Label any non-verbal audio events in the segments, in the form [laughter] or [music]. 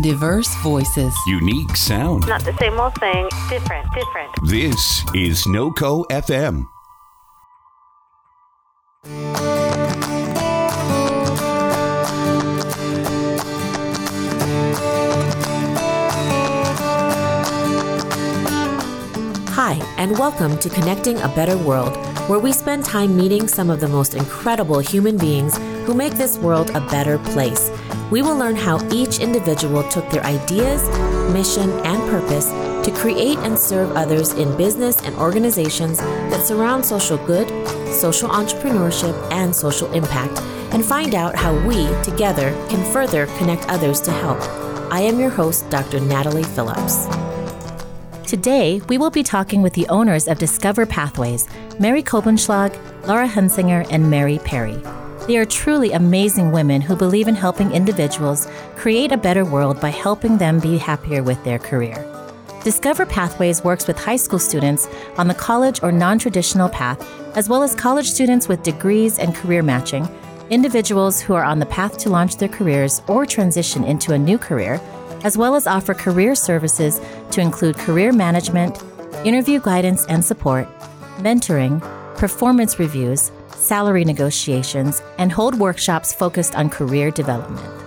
Diverse voices. Unique sound. Not the same old thing, different, different. This is NoCo FM. Hi, and welcome to Connecting a Better World, where we spend time meeting some of the most incredible human beings who make this world a better place. We will learn how each individual took their ideas, mission, and purpose to create and serve others in business and organizations that surround social good, social entrepreneurship, and social impact, and find out how we, together, can further connect others to help. I am your host, Dr. Natalie Phillips. Today, we will be talking with the owners of Discover Pathways, Mary Kobenschlag, Laura Hunsinger, and Mary Perry. They are truly amazing women who believe in helping individuals create a better world by helping them be happier with their career. Discover Pathways works with high school students on the college or non traditional path, as well as college students with degrees and career matching, individuals who are on the path to launch their careers or transition into a new career as well as offer career services to include career management, interview guidance and support, mentoring, performance reviews, salary negotiations, and hold workshops focused on career development.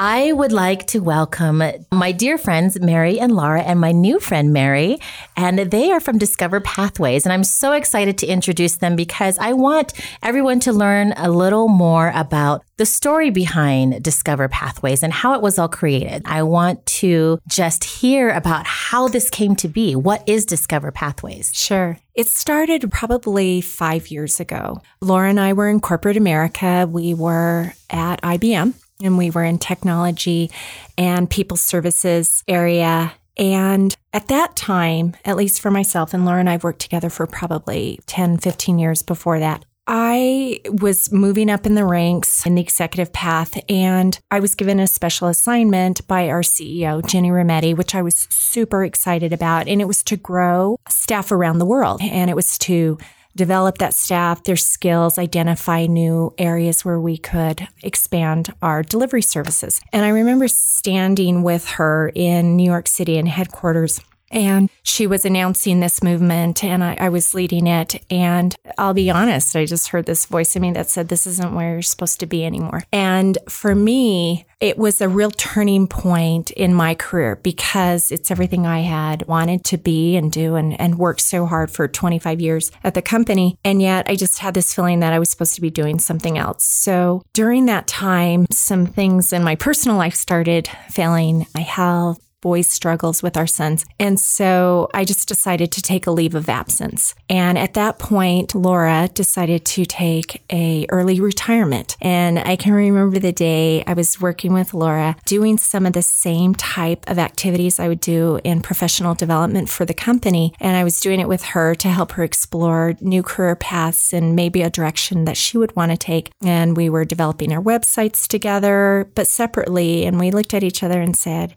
I would like to welcome my dear friends, Mary and Laura, and my new friend, Mary. And they are from Discover Pathways. And I'm so excited to introduce them because I want everyone to learn a little more about the story behind Discover Pathways and how it was all created. I want to just hear about how this came to be. What is Discover Pathways? Sure. It started probably five years ago. Laura and I were in corporate America. We were at IBM and we were in technology and people services area. And at that time, at least for myself and Laura and I've worked together for probably 10, 15 years before that. I was moving up in the ranks in the executive path, and I was given a special assignment by our CEO, Ginni Rometty, which I was super excited about. And it was to grow staff around the world, and it was to develop that staff, their skills, identify new areas where we could expand our delivery services. And I remember standing with her in New York City in headquarters and she was announcing this movement and I, I, was leading it. And I'll be honest, I just heard this voice in me that said, This isn't where you're supposed to be anymore. And for me, it was a real turning point in my career because it's everything I had wanted to be and do and, and worked so hard for 25 years at the company. And yet I just had this feeling that I was supposed to be doing something else. So during that time, some things in my personal life started failing my health, boys' struggles with our sons. And so I just decided to take a leave of absence. And at that point, Laura decided to take a early retirement. And I can remember the day I was working with Laura doing some of the same type of activities I would do in professional development for the company. And I was doing it with her to help her explore new career paths and maybe a direction that she would want to take. And we were developing our websites together, but separately. And we looked at each other and said,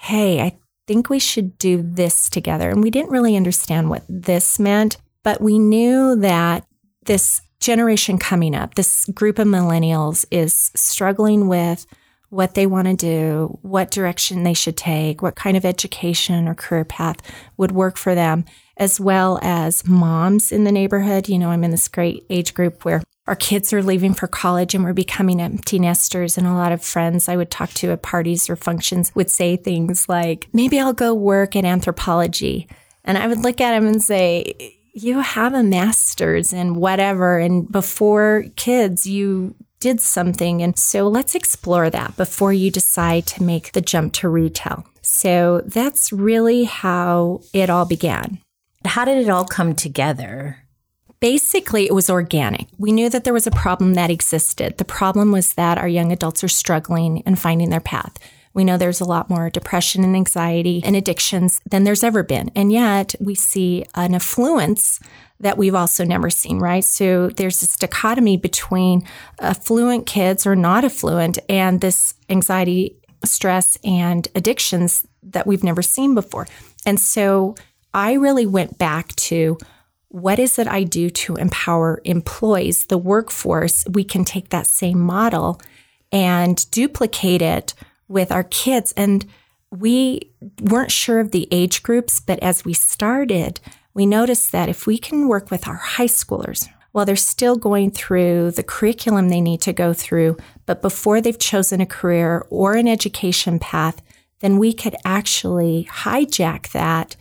hey, I think we should do this together. And we didn't really understand what this meant, but we knew that this generation coming up, this group of millennials is struggling with what they want to do, what direction they should take, what kind of education or career path would work for them, as well as moms in the neighborhood. You know, I'm in this great age group where our kids are leaving for college and we're becoming empty nesters. And a lot of friends I would talk to at parties or functions would say things like, maybe I'll go work at Anthropologie. And I would look at them and say, you have a master's in whatever. And before kids, you did something. And so let's explore that before you decide to make the jump to retail. So that's really how it all began. How did it all come together? Basically, it was organic. We knew that there was a problem that existed. The problem was that our young adults are struggling and finding their path. We know there's a lot more depression and anxiety and addictions than there's ever been. And yet we see an affluence that we've also never seen, right? So there's this dichotomy between affluent kids or not affluent and this anxiety, stress, and addictions that we've never seen before. And so I really went back to what is it I do to empower employees, the workforce? We can take that same model and duplicate it with our kids. And we weren't sure of the age groups, but as we started, we noticed that if we can work with our high schoolers while they're still going through the curriculum they need to go through, but before they've chosen a career or an education path, then we could actually hijack that,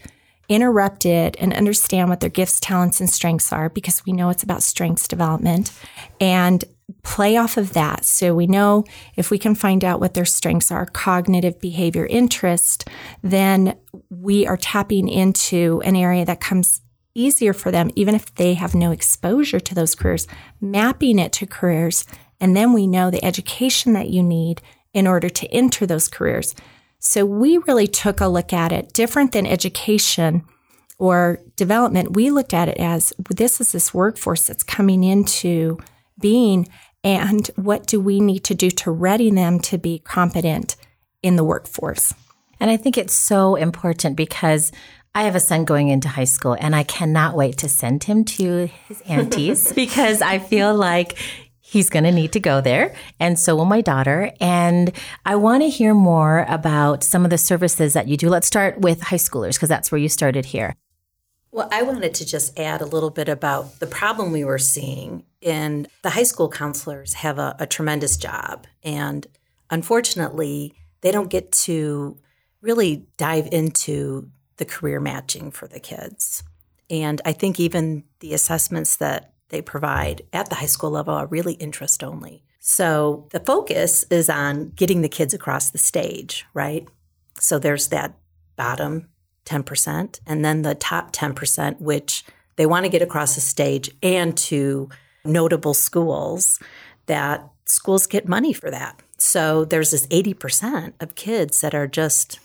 interrupt it, and understand what their gifts, talents, and strengths are because we know it's about strengths development and play off of that. So we know if we can find out what their strengths are, cognitive behavior interest, then we are tapping into an area that comes easier for them, even if they have no exposure to those careers, mapping it to careers. And then we know the education that you need in order to enter those careers. So we really took a look at it different than education or development. We looked at it as this is this workforce that's coming into being and what do we need to do to ready them to be competent in the workforce. And I think it's so important because I have a son going into high school and I cannot wait to send him to his aunties [laughs] because I feel like he's going to need to go there. And so will my daughter. And I want to hear more about some of the services that you do. Let's start with high schoolers because that's where you started here. Well, I wanted to just add a little bit about the problem we were seeing. And the high school counselors have a, a tremendous job. And unfortunately, they don't get to really dive into the career matching for the kids. And I think even the assessments that they provide at the high school level are really interest only. So the focus is on getting the kids across the stage, right? So there's that bottom 10%, and then the top 10%, which they want to get across the stage and to notable schools that schools get money for that. So there's this 80% of kids that are just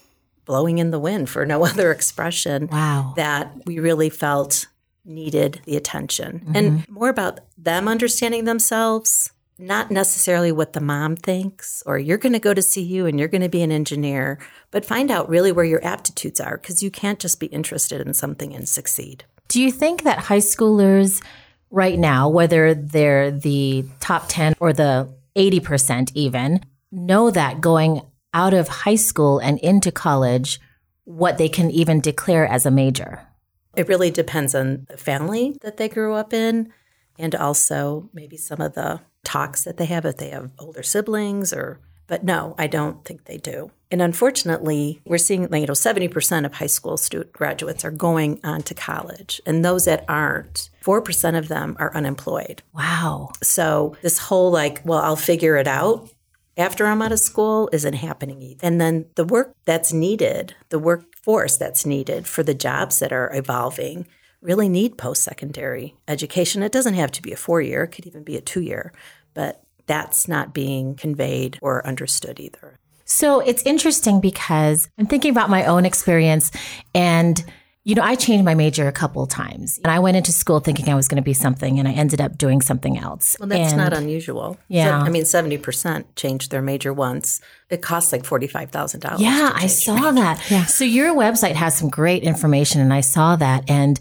blowing in the wind for no [laughs] other expression. Wow. That we really felt needed the attention. Mm-hmm. And more about them understanding themselves, not necessarily what the mom thinks, or you're going to go to CU and you're going to be an engineer, but find out really where your aptitudes are because you can't just be interested in something and succeed. Do you think that high schoolers right now, whether they're the top 10 or the 80% even, know that going out of high school and into college, what they can even declare as a major? It really depends on the family that they grew up in and also maybe some of the talks that they have if they have older siblings or but no, I don't think they do. And unfortunately, we're seeing you know 70% of high school student graduates are going on to college. And those that aren't, 4% of them are unemployed. Wow. So this whole like, well, I'll figure it out after I'm out of school isn't happening either. And then the work that's needed, the workforce that's needed for the jobs that are evolving really need post-secondary education. It doesn't have to be a four-year, it could even be a two-year, but that's not being conveyed or understood either. So it's interesting because I'm thinking about my own experience and you know, I changed my major a couple times and I went into school thinking I was going to be something and I ended up doing something else. Well, that's and, not unusual. Yeah. I mean, 70% changed their major once. It costs like $45,000. Yeah, I saw that. Yeah. So your website has some great information and I saw that. And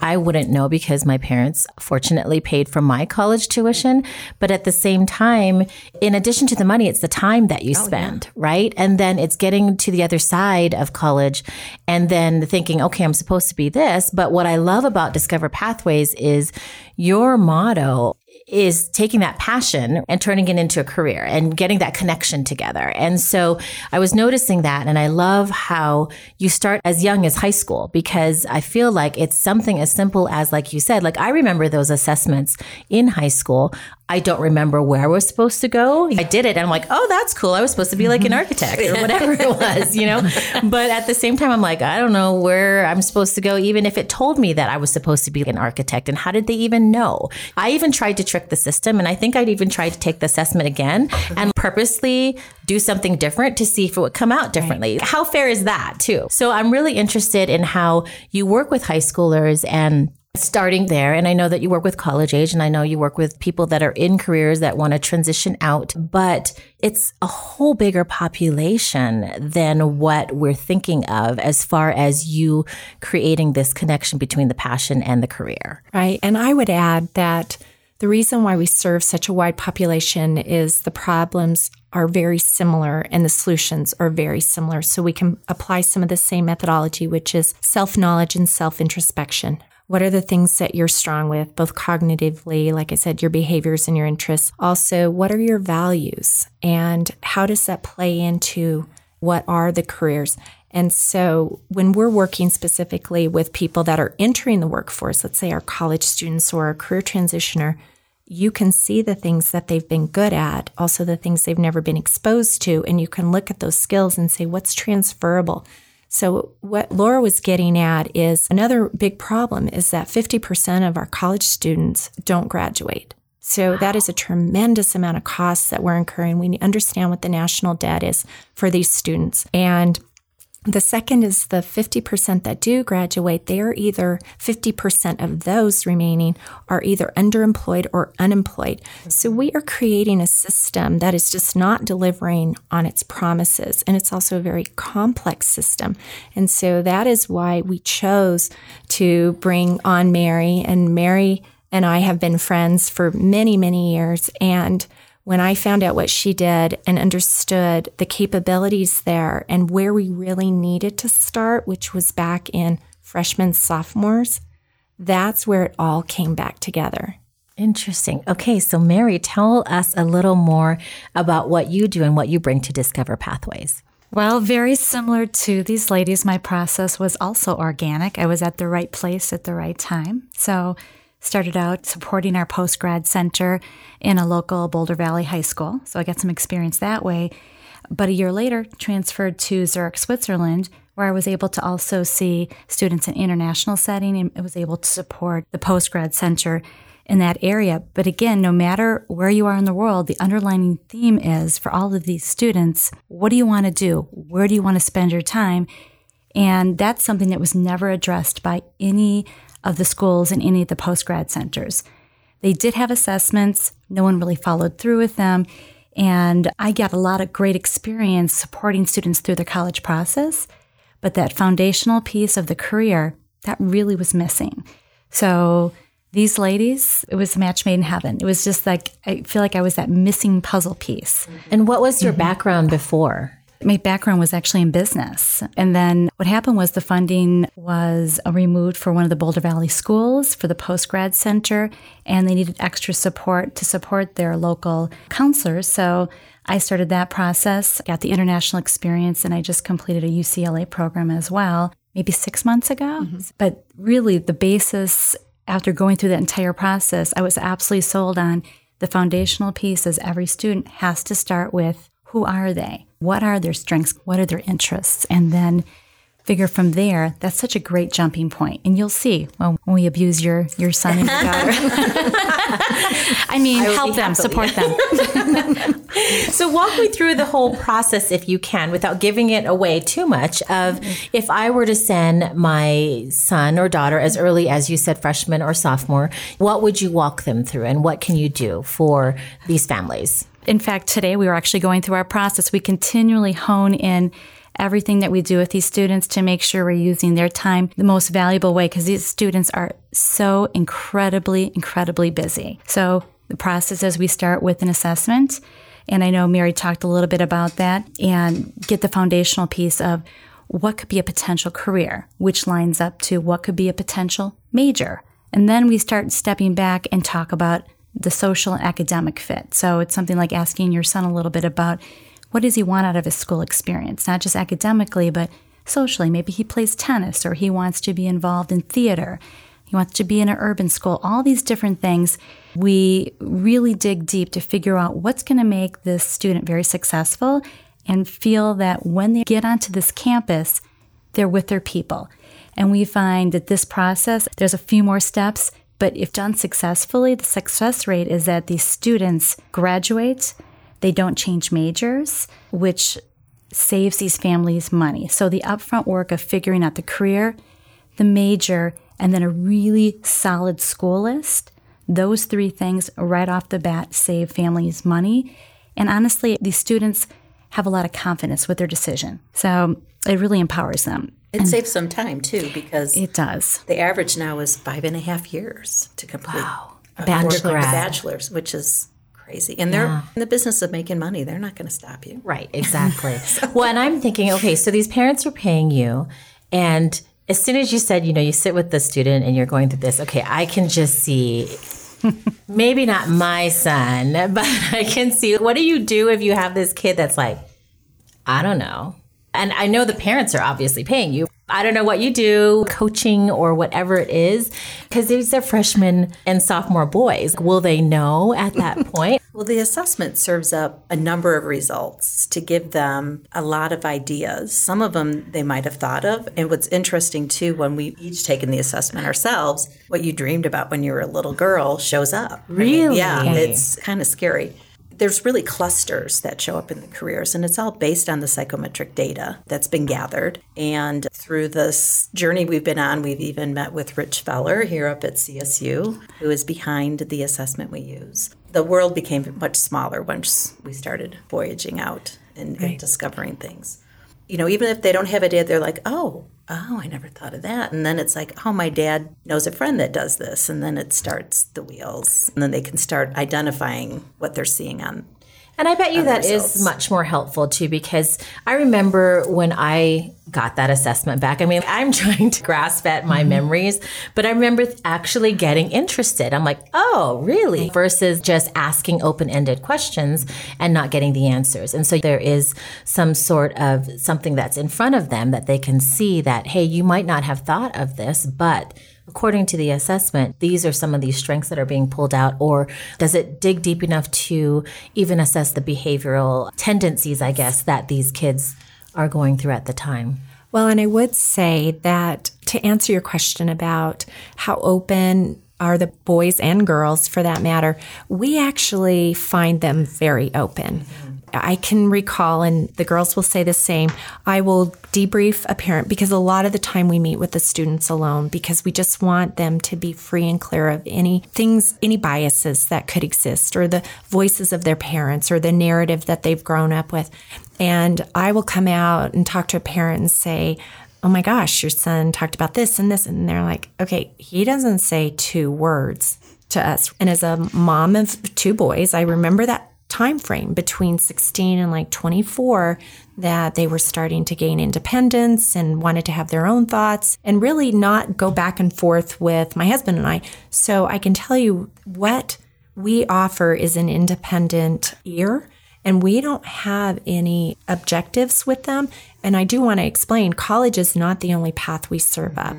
I wouldn't know because my parents fortunately paid for my college tuition. But at the same time, in addition to the money, it's the time that you oh, spend, yeah. right? And then it's getting to the other side of college and then thinking, okay, I'm supposed to be this. But what I love about Discover Pathways is your motto is taking that passion and turning it into a career and getting that connection together. And so I was noticing that. And I love how you start as young as high school because I feel like it's something as simple as, like you said, like I remember those assessments in high school. I don't remember where I was supposed to go. I did it and I'm like, oh, that's cool. I was supposed to be like an mm-hmm. architect or [laughs] whatever it was, you know? But at the same time, I'm like, I don't know where I'm supposed to go, even if it told me that I was supposed to be an architect. And how did they even know? I even tried to trick the system. And I think I'd even tried to take the assessment again and purposely do something different to see if it would come out differently. Right. How fair is that, too? So I'm really interested in how you work with high schoolers and starting there. And I know that you work with college age and I know you work with people that are in careers that want to transition out, but it's a whole bigger population than what we're thinking of as far as you creating this connection between the passion and the career. Right. And I would add that the reason why we serve such a wide population is the problems are very similar and the solutions are very similar. So we can apply some of the same methodology, which is self knowledge and self introspection. What are the things that you're strong with, both cognitively, like I said, your behaviors and your interests? Also, what are your values and how does that play into what are the careers? And so when we're working specifically with people that are entering the workforce, let's say our college students or a career transitioner, you can see the things that they've been good at, also the things they've never been exposed to, and you can look at those skills and say, what's transferable? So what Laura was getting at is another big problem is that 50% of our college students don't graduate. So wow. that is a tremendous amount of costs that we're incurring. We understand what the national debt is for these students. And the second is the 50% that do graduate, they are either 50% of those remaining are either underemployed or unemployed. So we are creating a system that is just not delivering on its promises. And it's also a very complex system. And so that is why we chose to bring on Mary. And Mary and I have been friends for many, many years. And when I found out what she did and understood the capabilities there and where we really needed to start, which was back in freshmen, sophomores, that's where it all came back together. Interesting. Okay, so Mary, tell us a little more about what you do and what you bring to Discover Pathways. Well, very similar to these ladies, my process was also organic. I was at the right place at the right time. So, started out supporting our post grad center in a local Boulder Valley high school. So I got some experience that way. But a year later, transferred to Zurich, Switzerland, where I was able to also see students in international setting and was able to support the post grad center in that area. But again, no matter where you are in the world, the underlying theme is for all of these students, what do you want to do? Where do you want to spend your time? And that's something that was never addressed by any of the schools and any of the post grad centers. They did have assessments, no one really followed through with them. And I got a lot of great experience supporting students through their college process. But that foundational piece of the career, that really was missing. So these ladies, it was a match made in heaven. It was just like, I feel like I was that missing puzzle piece. And what was your mm-hmm. background before? My background was actually in business. And then what happened was the funding was removed for one of the Boulder Valley schools for the post grad center, and they needed extra support to support their local counselors. So I started that process, got the international experience, and I just completed a UCLA program as well, maybe six months ago. Mm-hmm. But really, the basis after going through that entire process, I was absolutely sold on the foundational pieces every student has to start with who are they? What are their strengths? What are their interests? And then figure from there. That's such a great jumping point. And you'll see when, when we abuse your, your son and your [laughs] daughter. [laughs] I mean, I help them, support them. [laughs] so walk me through the whole process if you can without giving it away too much of mm-hmm. if I were to send my son or daughter as early as you said freshman or sophomore, what would you walk them through and what can you do for these families? In fact, today we were actually going through our process. We continually hone in everything that we do with these students to make sure we're using their time the most valuable way because these students are so incredibly, incredibly busy. So the process is we start with an assessment. And I know Mary talked a little bit about that and get the foundational piece of what could be a potential career, which lines up to what could be a potential major. And then we start stepping back and talk about the social and academic fit. So it's something like asking your son a little bit about what does he want out of his school experience, not just academically, but socially. Maybe he plays tennis or he wants to be involved in theater. He wants to be in an urban school, all these different things. We really dig deep to figure out what's going to make this student very successful and feel that when they get onto this campus, they're with their people. And we find that this process, there's a few more steps but if done successfully, the success rate is that these students graduate, they don't change majors, which saves these families money. So the upfront work of figuring out the career, the major, and then a really solid school list, those three things right off the bat save families money. And honestly, these students have a lot of confidence with their decision. So it really empowers them. It saves some time too because it does. The average now is five and a half years to complete wow. a bachelor's, bachelor's, which is crazy. And they're in the business of making money. They're not going to stop you. Right, exactly. [laughs] well, and I'm thinking, okay, so these parents are paying you, and as soon as you said, you know, you sit with the student and you're going through this, okay, I can just see. [laughs] Maybe not my son, [laughs] but I can see what do you do if you have this kid that's like, I don't know. And I know the parents are obviously paying you. I don't know what you do, coaching or whatever it is, because these are freshmen and sophomore boys. Will they know at that [laughs] point? Well, the assessment serves up a number of results to give them a lot of ideas. Some of them they might have thought of. And what's interesting too, when we each taken the assessment ourselves, what you dreamed about when you were a little girl shows up. I mean, Really? yeah, it's kind of scary. There's really clusters that show up in the careers, and it's all based on the psychometric data that's been gathered. And through this journey we've been on, we've even met with Rich Feller here up at CSU, who is behind the assessment we use. The world became much smaller once we started voyaging out and, and discovering things. You know, even if they don't have a dad, they're like, oh, oh, I never thought of that. And then it's like, oh, my dad knows a friend that does this. And then it starts the wheels. And then they can start identifying what they're seeing on And I bet you that is results. much more helpful too, because I remember when I got that assessment back. I mean, I'm [laughs] trying to grasp at my mm-hmm. memories, but I remember actually getting interested. I'm like, oh, really? Versus just asking open ended questions and not getting the answers. And so there is some sort of something that's in front of them that they can see that, hey, you might not have thought of this, but according to the assessment, these are some of these strengths that are being pulled out, or does it dig deep enough to even assess the behavioral tendencies, I guess, that these kids are going through at the time? Well, and I would say that to answer your question about how open are the boys and girls for that matter, we actually find them very open. I can recall, and the girls will say the same. I will debrief a parent because a lot of the time we meet with the students alone because we just want them to be free and clear of any things, any biases that could exist or the voices of their parents or the narrative that they've grown up with. And I will come out and talk to a parent and say, Oh my gosh, your son talked about this and this. And they're like, okay, he doesn't say two words to us. And as a mom of two boys, I remember that time frame between 16 and like 24 that they were starting to gain independence and wanted to have their own thoughts and really not go back and forth with my husband and I. So I can tell you what we offer is an independent ear and we don't have any objectives with them. And I do want to explain college is not the only path we serve up.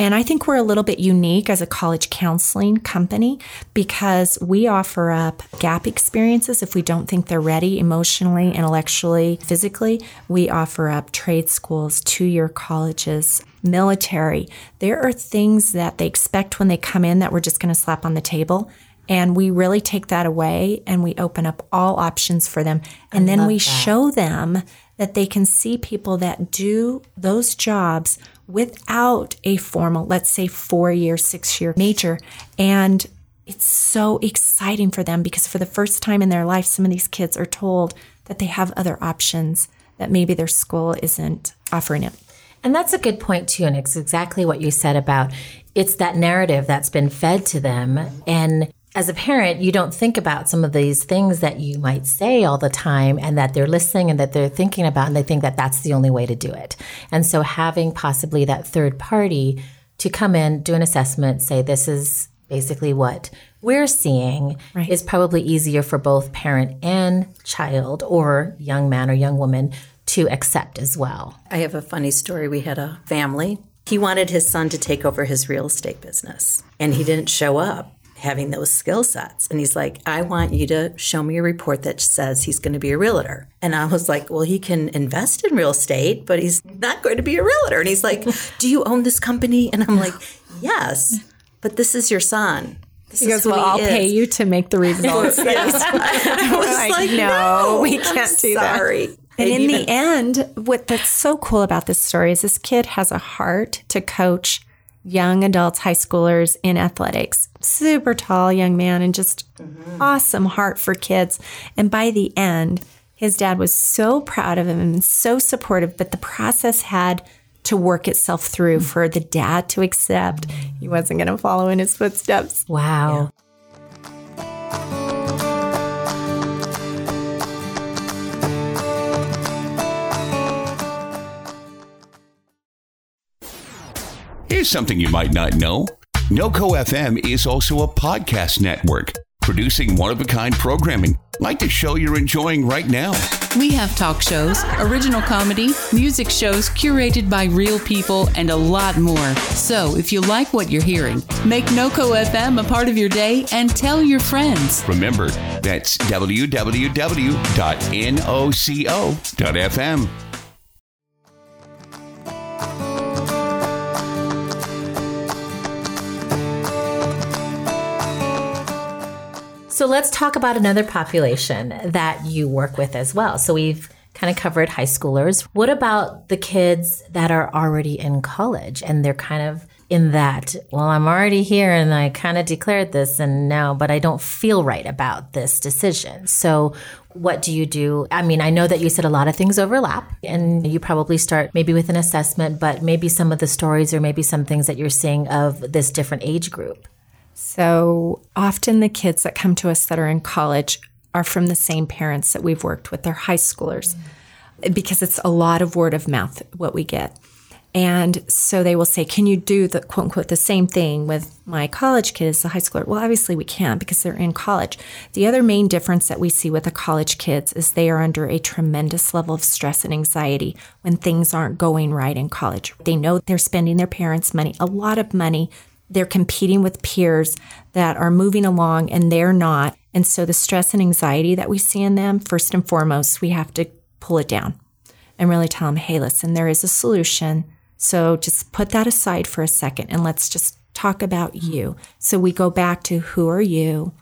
And I think we're a little bit unique as a college counseling company because we offer up gap experiences if we don't think they're ready emotionally, intellectually, physically. We offer up trade schools, two year colleges, military. There are things that they expect when they come in that we're just going to slap on the table. And we really take that away and we open up all options for them. And then we show them that they can see people that do those jobs without a formal, let's say, four year, six year major. And it's so exciting for them because for the first time in their life, some of these kids are told that they have other options that maybe their school isn't offering it. And that's a good point, too. And it's exactly what you said about it's that narrative that's been fed to them. And as a parent, you don't think about some of these things that you might say all the time and that they're listening and that they're thinking about, and they think that that's the only way to do it. And so having possibly that third party to come in, do an assessment, say, this is basically what we're seeing is probably easier for both parent and child or young man or young woman to accept as well. I have a funny story. We had a family. He wanted his son to take over his real estate business, and he didn't show up having those skill sets. And he's like, I want you to show me a report that says he's going to be a realtor. And I was like, Well, he can invest in real estate, but he's not going to be a realtor. And he's like, Do you own this company? And I'm like, Yes, but this is your son. This He goes, Well, I'll is." pay you to make the results. [laughs] [laughs] I was like, like, "No, we I'm can't do that." sorry. And in even- the end, what that's so cool about this story is this kid has a heart to coach young adults, high schoolers in athletics. Super tall young man and just mm-hmm. awesome heart for kids. And by the end, his dad was so proud of him and so supportive, but the process had to work itself through for the dad to accept he wasn't going to follow in his footsteps. Wow. Here's something you might not know NoCo FM is also a podcast network producing one of a kind programming like the show you're enjoying right now. We have talk shows, original comedy, music shows curated by real people, and a lot more. So if you like what you're hearing, make NoCo FM a part of your day and tell your friends. Remember, that's www.noco.fm. So let's talk about another population that you work with as well. So we've kind of covered high schoolers. What about the kids that are already in college and they're kind of in that, well, I'm already here and I kind of declared this and now, but I don't feel right about this decision. So what do you do? I mean, I know that you said a lot of things overlap and you probably start maybe with an assessment, but maybe some of the stories or maybe some things that you're seeing of this different age group. So often the kids that come to us that are in college are from the same parents that we've worked with. They're high schoolers because it's a lot of word of mouth what we get. And so they will say, Can you do the quote unquote the same thing with my college kid as the high schooler? Well, obviously we can because they're in college. The other main difference that we see with the college kids is they are under a tremendous level of stress and anxiety when things aren't going right in college. They know they're spending their parents' money, a lot of money they're competing with peers that are moving along and they're not. And so the stress and anxiety that we see in them, first and foremost, we have to pull it down and really tell them, hey, listen, there is a solution. So just put that aside for a second and let's just talk about you. So we go back to who are you?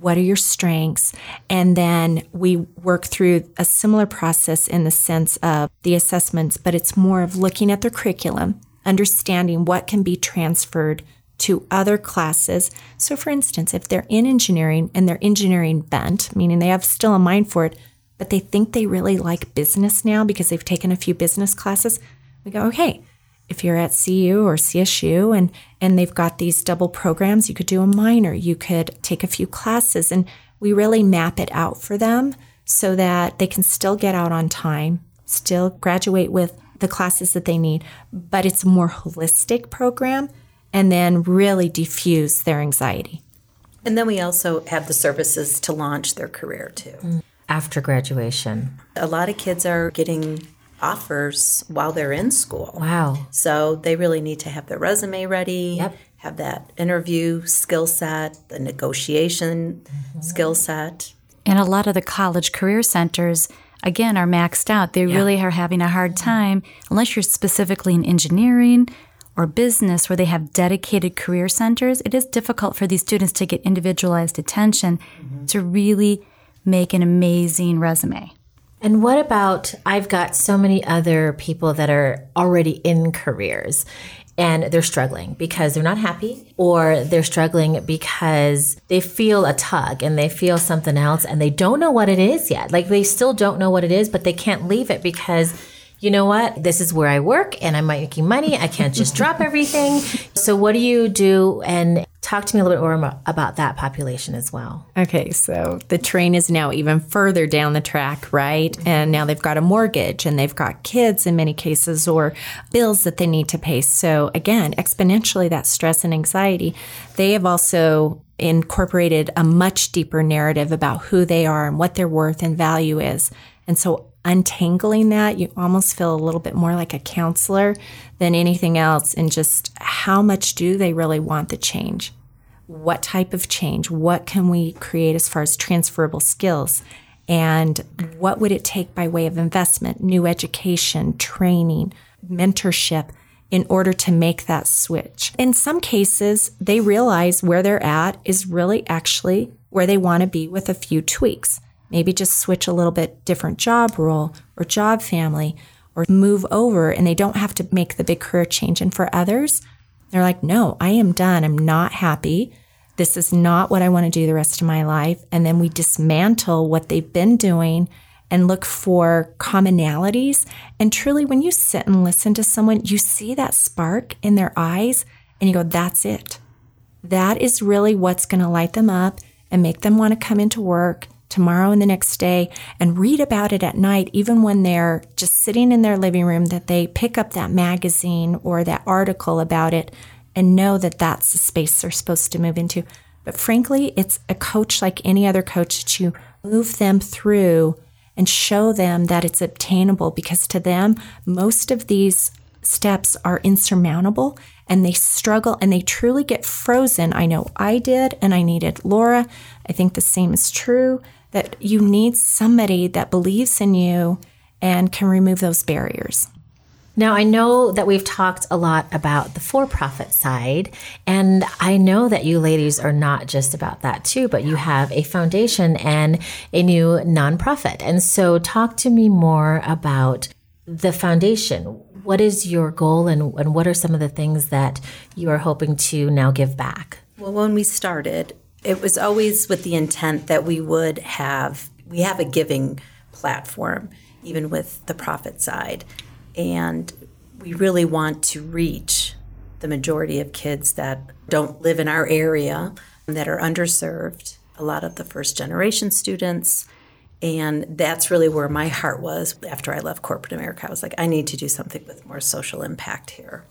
What are your strengths? And then we work through a similar process in the sense of the assessments, but it's more of looking at their curriculum understanding what can be transferred to other classes. So, for instance, if they're in engineering and they're engineering bent, meaning they have still a mind for it, but they think they really like business now because they've taken a few business classes, we go, okay, if you're at CU or CSU and, and they've got these double programs, you could do a minor, you could take a few classes, and we really map it out for them so that they can still get out on time, still graduate with the classes that they need, but it's a more holistic program and then really diffuse their anxiety. And then we also have the services to launch their career too. After graduation. A lot of kids are getting offers while they're in school. Wow. So they really need to have their resume ready, Yep. have that interview skill set, the negotiation mm-hmm. skill set. And a lot of the college career centers, again, are maxed out. They really are having a hard time, unless you're specifically in engineering or business where they have dedicated career centers. It is difficult for these students to get individualized attention mm-hmm. to really make an amazing resume. And what about I've got so many other people that are already in careers and they're struggling because they're not happy or they're struggling because they feel a tug and they feel something else and they don't know what it is yet. Like they still don't know what it is, but they can't leave it because you know what? This is where I work and I'm making money. I can't just drop everything. So what do you do? And talk to me a little bit more about that population as well. Okay, so the train is now even further down the track, right? And now they've got a mortgage and they've got kids in many cases or bills that they need to pay. So again, exponentially that stress and anxiety. They have also incorporated a much deeper narrative about who they are and what their worth and value is. And so untangling that, you almost feel a little bit more like a counselor than anything else. And just how much do they really want the change? What type of change? What can we create as far as transferable skills? And what would it take by way of investment, new education, training, mentorship in order to make that switch? In some cases, they realize where they're at is really actually where they want to be with a few tweaks maybe just switch a little bit different job role or job family or move over and they don't have to make the big career change. And for others, they're like, no, I am done. I'm not happy. This is not what I want to do the rest of my life. And then we dismantle what they've been doing and look for commonalities. And truly, when you sit and listen to someone, you see that spark in their eyes and you go, that's it. That is really what's going to light them up and make them want to come into work tomorrow and the next day and read about it at night, even when they're just sitting in their living room, that they pick up that magazine or that article about it and know that that's the space they're supposed to move into. But frankly, it's a coach like any other coach that you move them through and show them that it's obtainable because to them, most of these steps are insurmountable and they struggle and they truly get frozen. I know I did and I needed Laura. I think the same is true that you need somebody that believes in you and can remove those barriers. Now, I know that we've talked a lot about the for profit side, and I know that you ladies are not just about that too, but you have a foundation and a new nonprofit. And so, talk to me more about the foundation. What is your goal, and, and what are some of the things that you are hoping to now give back? Well, when we started, it was always with the intent that we would have we have a giving platform even with the profit side and we really want to reach the majority of kids that don't live in our area that are underserved a lot of the first generation students and that's really where my heart was after I left corporate America. I was like, I need to do something with more social impact here.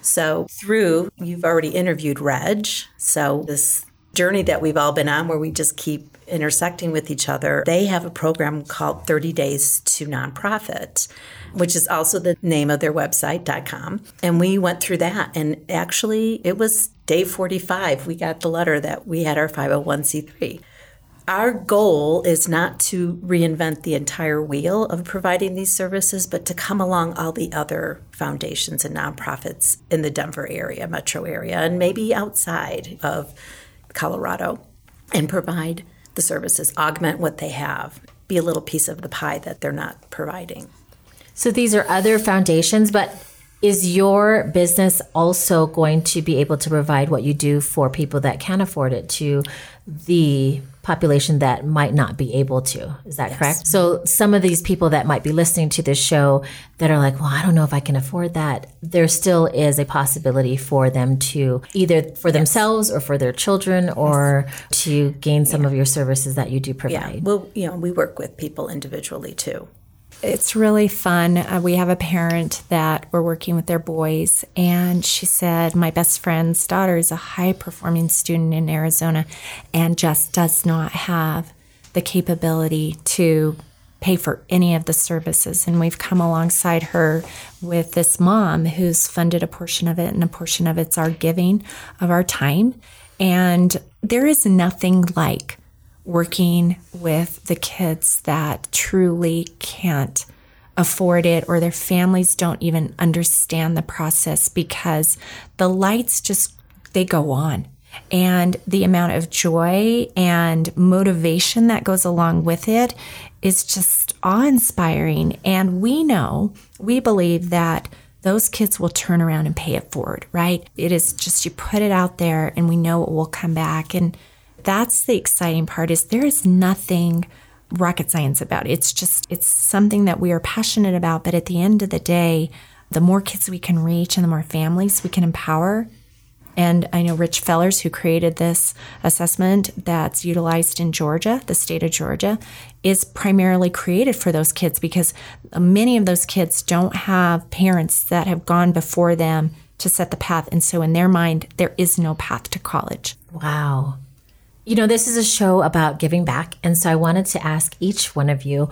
So, through, you've already interviewed Reg. So, this journey that we've all been on where we just keep intersecting with each other, they have a program called 30 Days to Nonprofit, which is also the name of their website.com. And we went through that. And actually, it was day 45. We got the letter that we had our 501c3. Our goal is not to reinvent the entire wheel of providing these services, but to come along all the other foundations and nonprofits in the Denver area, metro area, and maybe outside of Colorado and provide the services, augment what they have, be a little piece of the pie that they're not providing. So these are other foundations, but is your business also going to be able to provide what you do for people that can afford it to the population that might not be able to. Is that yes. correct? So some of these people that might be listening to this show that are like, well, I don't know if I can afford that. There still is a possibility for them to either for themselves or for their children or yes. to gain some yeah. of your services that you do provide. Yeah. Well, you know, we work with people individually too. It's really fun. Uh, we have a parent that we're working with their boys, and she said, My best friend's daughter is a high performing student in Arizona and just does not have the capability to pay for any of the services. And we've come alongside her with this mom who's funded a portion of it, and a portion of it's our giving of our time. And there is nothing like working with the kids that truly can't afford it or their families don't even understand the process because the lights just they go on. And the amount of joy and motivation that goes along with it is just awe-inspiring. And we know we believe that those kids will turn around and pay it forward right? It is just you put it out there and we know it will come back. And that's the exciting part is there is nothing rocket science about it. It's just it's something that we are passionate about, but at the end of the day, the more kids we can reach and the more families we can empower. And I know Rich Fellers, who created this assessment that's utilized in Georgia, the state of Georgia, is primarily created for those kids because many of those kids don't have parents that have gone before them to set the path. And so, in their mind, there is no path to college. Wow. You know, this is a show about giving back. And so I wanted to ask each one of you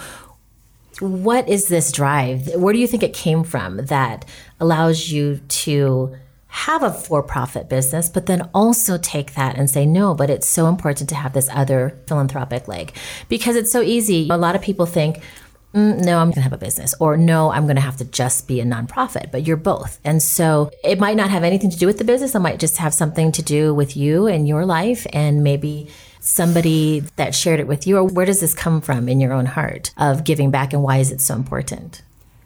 what is this drive? Where do you think it came from that allows you to have a for profit business, but then also take that and say, no, but it's so important to have this other philanthropic leg because it's so easy. A lot of people think, mm, no, I'm going to have a business, or no, I'm going to have to just be a nonprofit, but you're both. And so it might not have anything to do with the business. It might just have something to do with you and your life and maybe somebody that shared it with you. Or where does this come from in your own heart of giving back and why is it so important?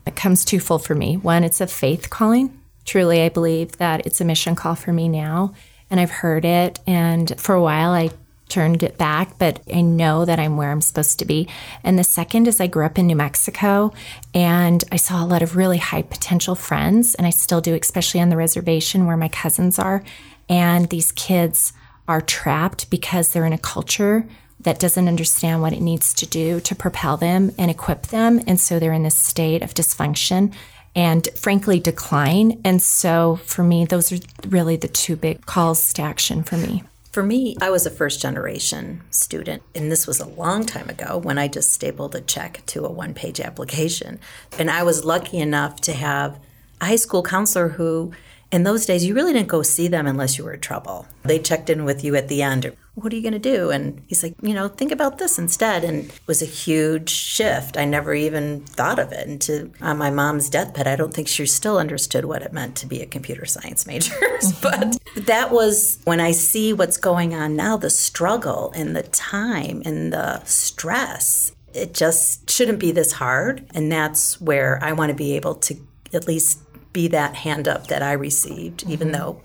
It comes twofold for me. One, it's a faith calling. Truly, I believe that it's a mission call for me now. And I've heard it. And for a while, I turned it back, but I know that I'm where I'm supposed to be. And the second is I grew up in New Mexico and I saw a lot of really high potential friends, and I still do, especially on the reservation where my cousins are. And these kids are trapped because they're in a culture that doesn't understand what it needs to do to propel them and equip them. And so they're in this state of dysfunction and frankly decline. And so for me, those are really the two big calls to action for me. For me, I was a first generation student, and this was a long time ago when I just stapled a check to a one page application. And I was lucky enough to have a high school counselor who, in those days, you really didn't go see them unless you were in trouble. They checked in with you at the end what are you going to do? And he's like, you know, think about this instead. And it was a huge shift. I never even thought of it. And to on my mom's deathbed, I don't think she still understood what it meant to be a computer science major. [laughs] but that was when I see what's going on now, the struggle and the time and the stress. It just shouldn't be this hard. And that's where I want to be able to at least be that hand up that I received, mm-hmm. even though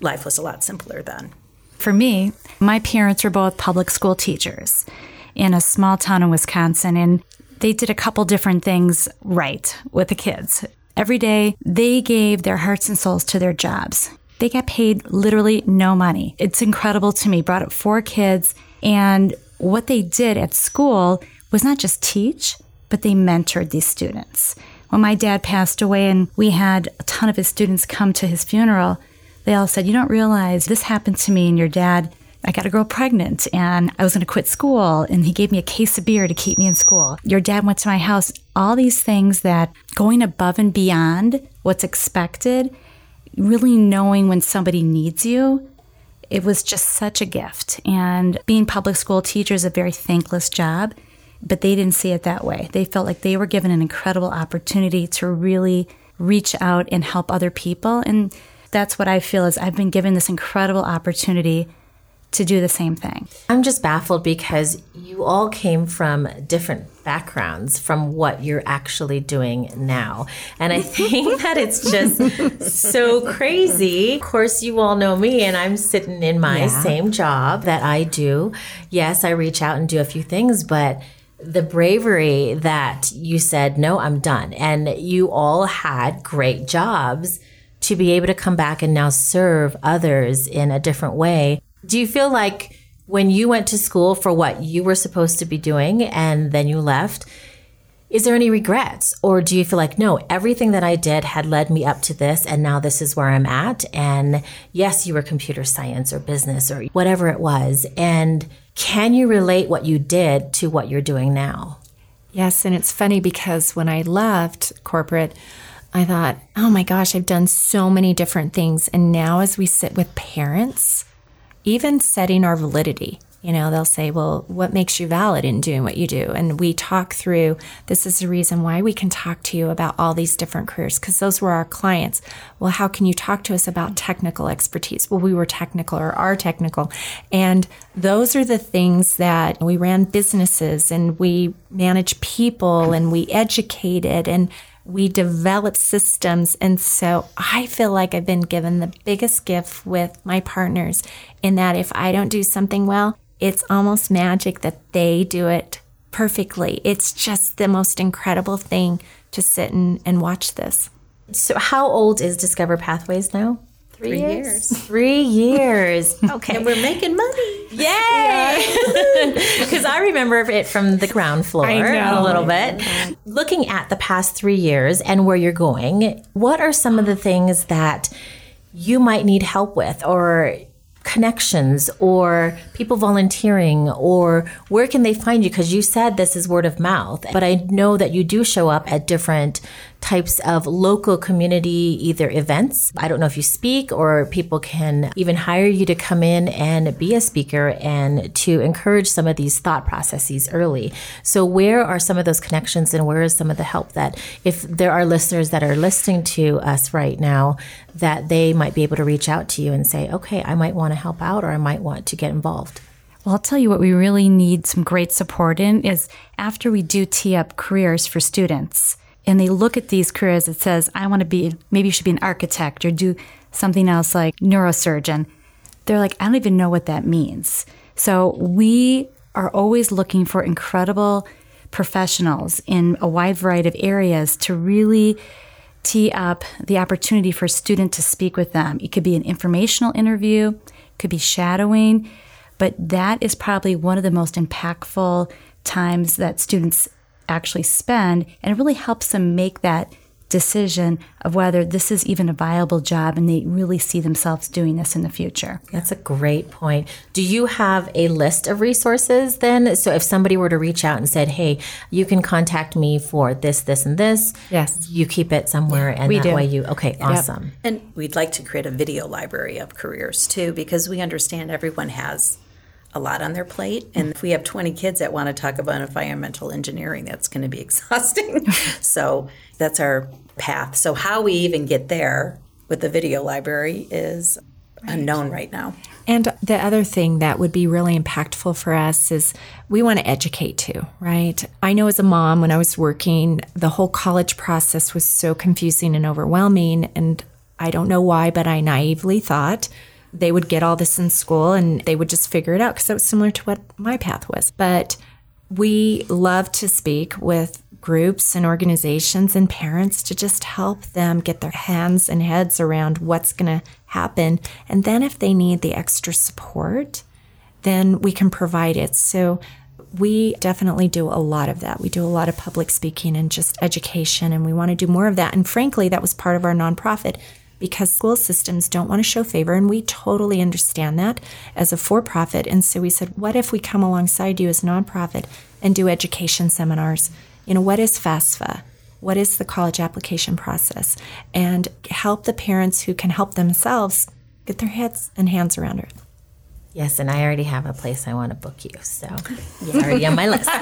life was a lot simpler then. For me, my parents were both public school teachers in a small town in Wisconsin, and they did a couple different things right with the kids. Every day, they gave their hearts and souls to their jobs. They got paid literally no money. It's incredible to me. Brought up four kids, and what they did at school was not just teach, but they mentored these students. When my dad passed away and we had a ton of his students come to his funeral, they all said, You don't realize this happened to me and your dad. I got a girl pregnant and I was going to quit school and he gave me a case of beer to keep me in school. Your dad went to my house. All these things that going above and beyond what's expected, really knowing when somebody needs you, it was just such a gift. And being public school teacher is a very thankless job, but they didn't see it that way. They felt like they were given an incredible opportunity to really reach out and help other people. And that's what I feel is I've been given this incredible opportunity to do the same thing. I'm just baffled because you all came from different backgrounds from what you're actually doing now. And I think [laughs] that it's just so crazy. Of course, you all know me, and I'm sitting in my yeah. same job that I do. Yes, I reach out and do a few things, but the bravery that you said, no, I'm done. And you all had great jobs to be able to come back and now serve others in a different way. Do you feel like when you went to school for what you were supposed to be doing and then you left, is there any regrets? Or do you feel like, no, everything that I did had led me up to this and now this is where I'm at? And yes, you were computer science or business or whatever it was. And can you relate what you did to what you're doing now? Yes. And it's funny because when I left corporate, I thought, oh my gosh, I've done so many different things. And now, as we sit with parents, even setting our validity, you know, they'll say, well, what makes you valid in doing what you do? And we talk through this is the reason why we can talk to you about all these different careers, because those were our clients. Well, how can you talk to us about technical expertise? Well, we were technical or are technical. And those are the things that we ran businesses and we managed people and we educated and we develop systems. And so I feel like I've been given the biggest gift with my partners in that if I don't do something well, it's almost magic that they do it perfectly. It's just the most incredible thing to sit and, and watch this. So, how old is Discover Pathways now? Three, Three years. years. [laughs] Three years. Okay. and we're making money. Yay! [laughs] Because I remember it from the ground floor a little bit. Looking at the past three years and where you're going, what are some of the things that you might need help with or connections or people volunteering or where can they find you? Because you said this is word of mouth, but I know that you do show up at different types of local community either events. I don't know if you speak or people can even hire you to come in and be a speaker and to encourage some of these thought processes early. So where are some of those connections and where is some of the help that if there are listeners that are listening to us right now that they might be able to reach out to you and say, "Okay, I might want to help out or I might want to get involved." Well, I'll tell you what we really need some great support in is after we do tee up careers for students and they look at these careers it says i want to be maybe you should be an architect or do something else like neurosurgeon. They're like i don't even know what that means. So we are always looking for incredible professionals in a wide variety of areas to really tee up the opportunity for a student to speak with them. It could be an informational interview it could be shadowing But that is probably one of the most impactful times that students actually spend, and it really helps them make that decision of whether this is even a viable job and they really see themselves doing this in the future. That's a great point. Do you have a list of resources then? So if somebody were to reach out and said, "Hey, you can contact me for this, this, and this," Yes. you keep it somewhere, and we that do. way you okay, awesome. And we'd like to create a video library of careers too, because we understand everyone has a lot on their plate. And if we have 20 kids that want to talk about environmental engineering, that's going to be [laughs] exhausting. so that's our path. So, how we even get there with the video library is unknown right now. And the other thing that would be really impactful for us is we want to educate too, right? I know as a mom, when I was working, the whole college process was so confusing and overwhelming. And I don't know why, but I naively thought they would get all this in school and they would just figure it out because that was similar to what my path was. But we love to speak with groups and organizations and parents to just help them get their hands and heads around what's going to happen. And then if they need the extra support, then we can provide it. So we definitely do a lot of that. We do a lot of public speaking and just education, and we want to do more of that. And frankly, that was part of our nonprofit because school systems don't want to show favor, and we totally understand that as a for profit. And so we said, what if we come alongside you as a nonprofit and do education seminars? You know, what is FAFSA? What is the college application process? And help the parents who can help themselves get their heads and hands around it. Yes, and I already have a place I want to book you, so it's already on my list. [laughs]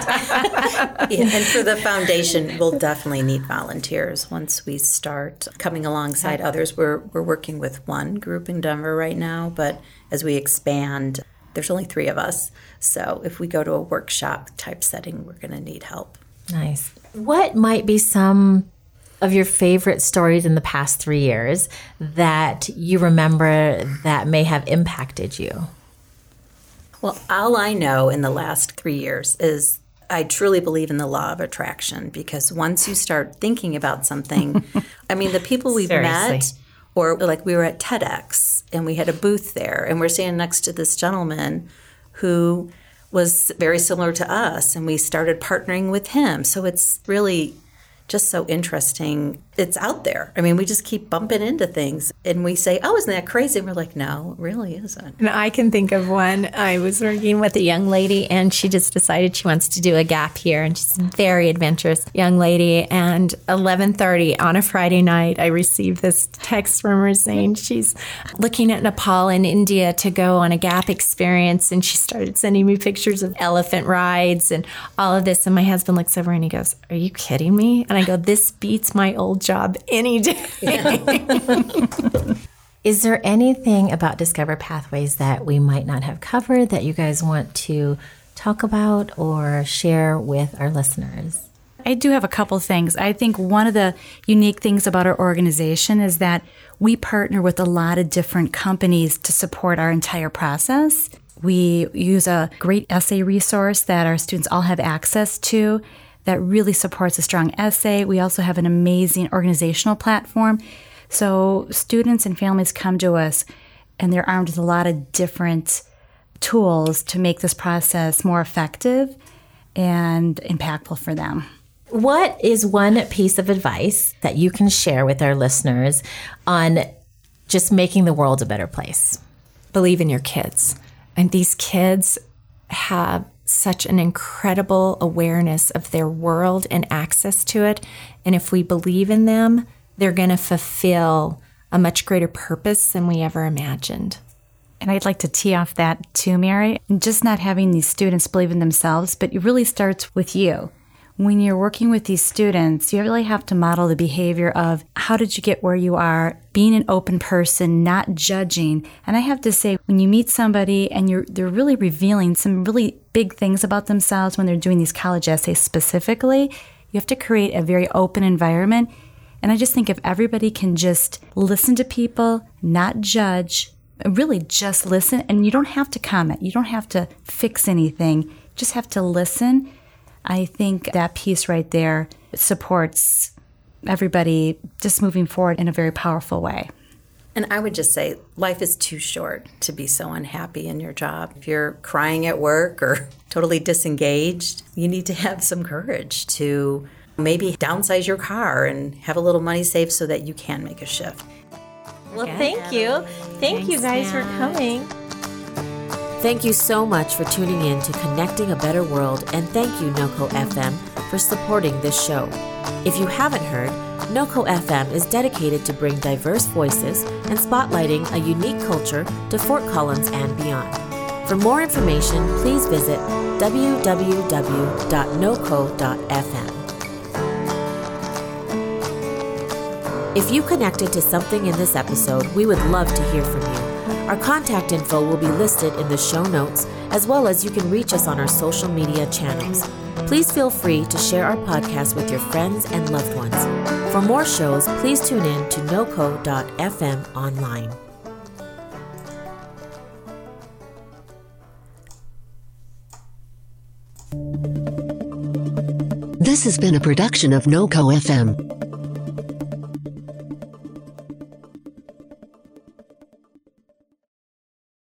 Yeah, and for the foundation, we'll definitely need volunteers once we start coming alongside others. We're we're working with one group in Denver right now, but as we expand, there's only three of us. So if we go to a workshop type setting, we're going to need help. Nice. What might be some of your favorite stories in the past three years that you remember that may have impacted you? Well, all I know in the last three years is I truly believe in the law of attraction because once you start thinking about something, [laughs] I mean, the people we've Seriously. met, or like we were at TEDx and we had a booth there, and we're standing next to this gentleman who was very similar to us, and we started partnering with him. So it's really just so interesting. It's out there. I mean, we just keep bumping into things and we say, Oh, isn't that crazy? And we're like, No, it really isn't. And I can think of one. I was working with a young lady and she just decided she wants to do a gap year and she's a very adventurous young lady. And 11:30 on a Friday night, I received this text from her saying she's looking at Nepal and India to go on a gap experience and she started sending me pictures of elephant rides and all of this and my husband looks over and he goes, "Are you kidding me?" And I go, "This beats my old job any day." [laughs] Is there anything about Discover Pathways that we might not have covered that you guys want to talk about or share with our listeners? I do have a couple things. I think one of the unique things about our organization is that we partner with a lot of different companies to support our entire process. We use a great essay resource that our students all have access to that really supports a strong essay. We also have an amazing organizational platform. So students and families come to us and they're armed with a lot of different tools to make this process more effective and impactful for them. What is one piece of advice that you can share with our listeners on just making the world a better place? believe in your kids. And these kids have such an incredible awareness of their world and access to it. And if we believe in them, they're going to fulfill a much greater purpose than we ever imagined. And I'd like to tee off that too, Mary. Just not having these students believe in themselves, but it really starts with you. When you're working with these students, you really have to model the behavior of how did you get where you are, being an open person, not judging. And I have to say, when you meet somebody and you're they're really revealing some really big things about themselves when they're doing these college essays specifically, you have to create a very open environment. And I just think if everybody can just listen to people, not judge, really just listen, and you don't have to comment, you don't have to fix anything, just have to listen. I think that piece right there supports everybody just moving forward in a very powerful way. And I would just say life is too short to be so unhappy in your job. If you're crying at work or [laughs] totally disengaged, you need to have some courage to maybe downsize your car and have a little money saved so that you can make a shift. Well, thank you. Thank you guys for coming. Thank you so much for tuning in to Connecting a Better World, and thank you, NOCO FM, for supporting this show. If you haven't heard, NOCO FM is dedicated to bring diverse voices and spotlighting a unique culture to Fort Collins and beyond. For more information, please visit www.noco.fm. If you connected to something in this episode, we would love to hear from you. Our contact info will be listed in the show notes, as well as you can reach us on our social media channels. Please feel free to share our podcast with your friends and loved ones. For more shows, please tune in to noco.fm online. This has been a production of NoCo FM.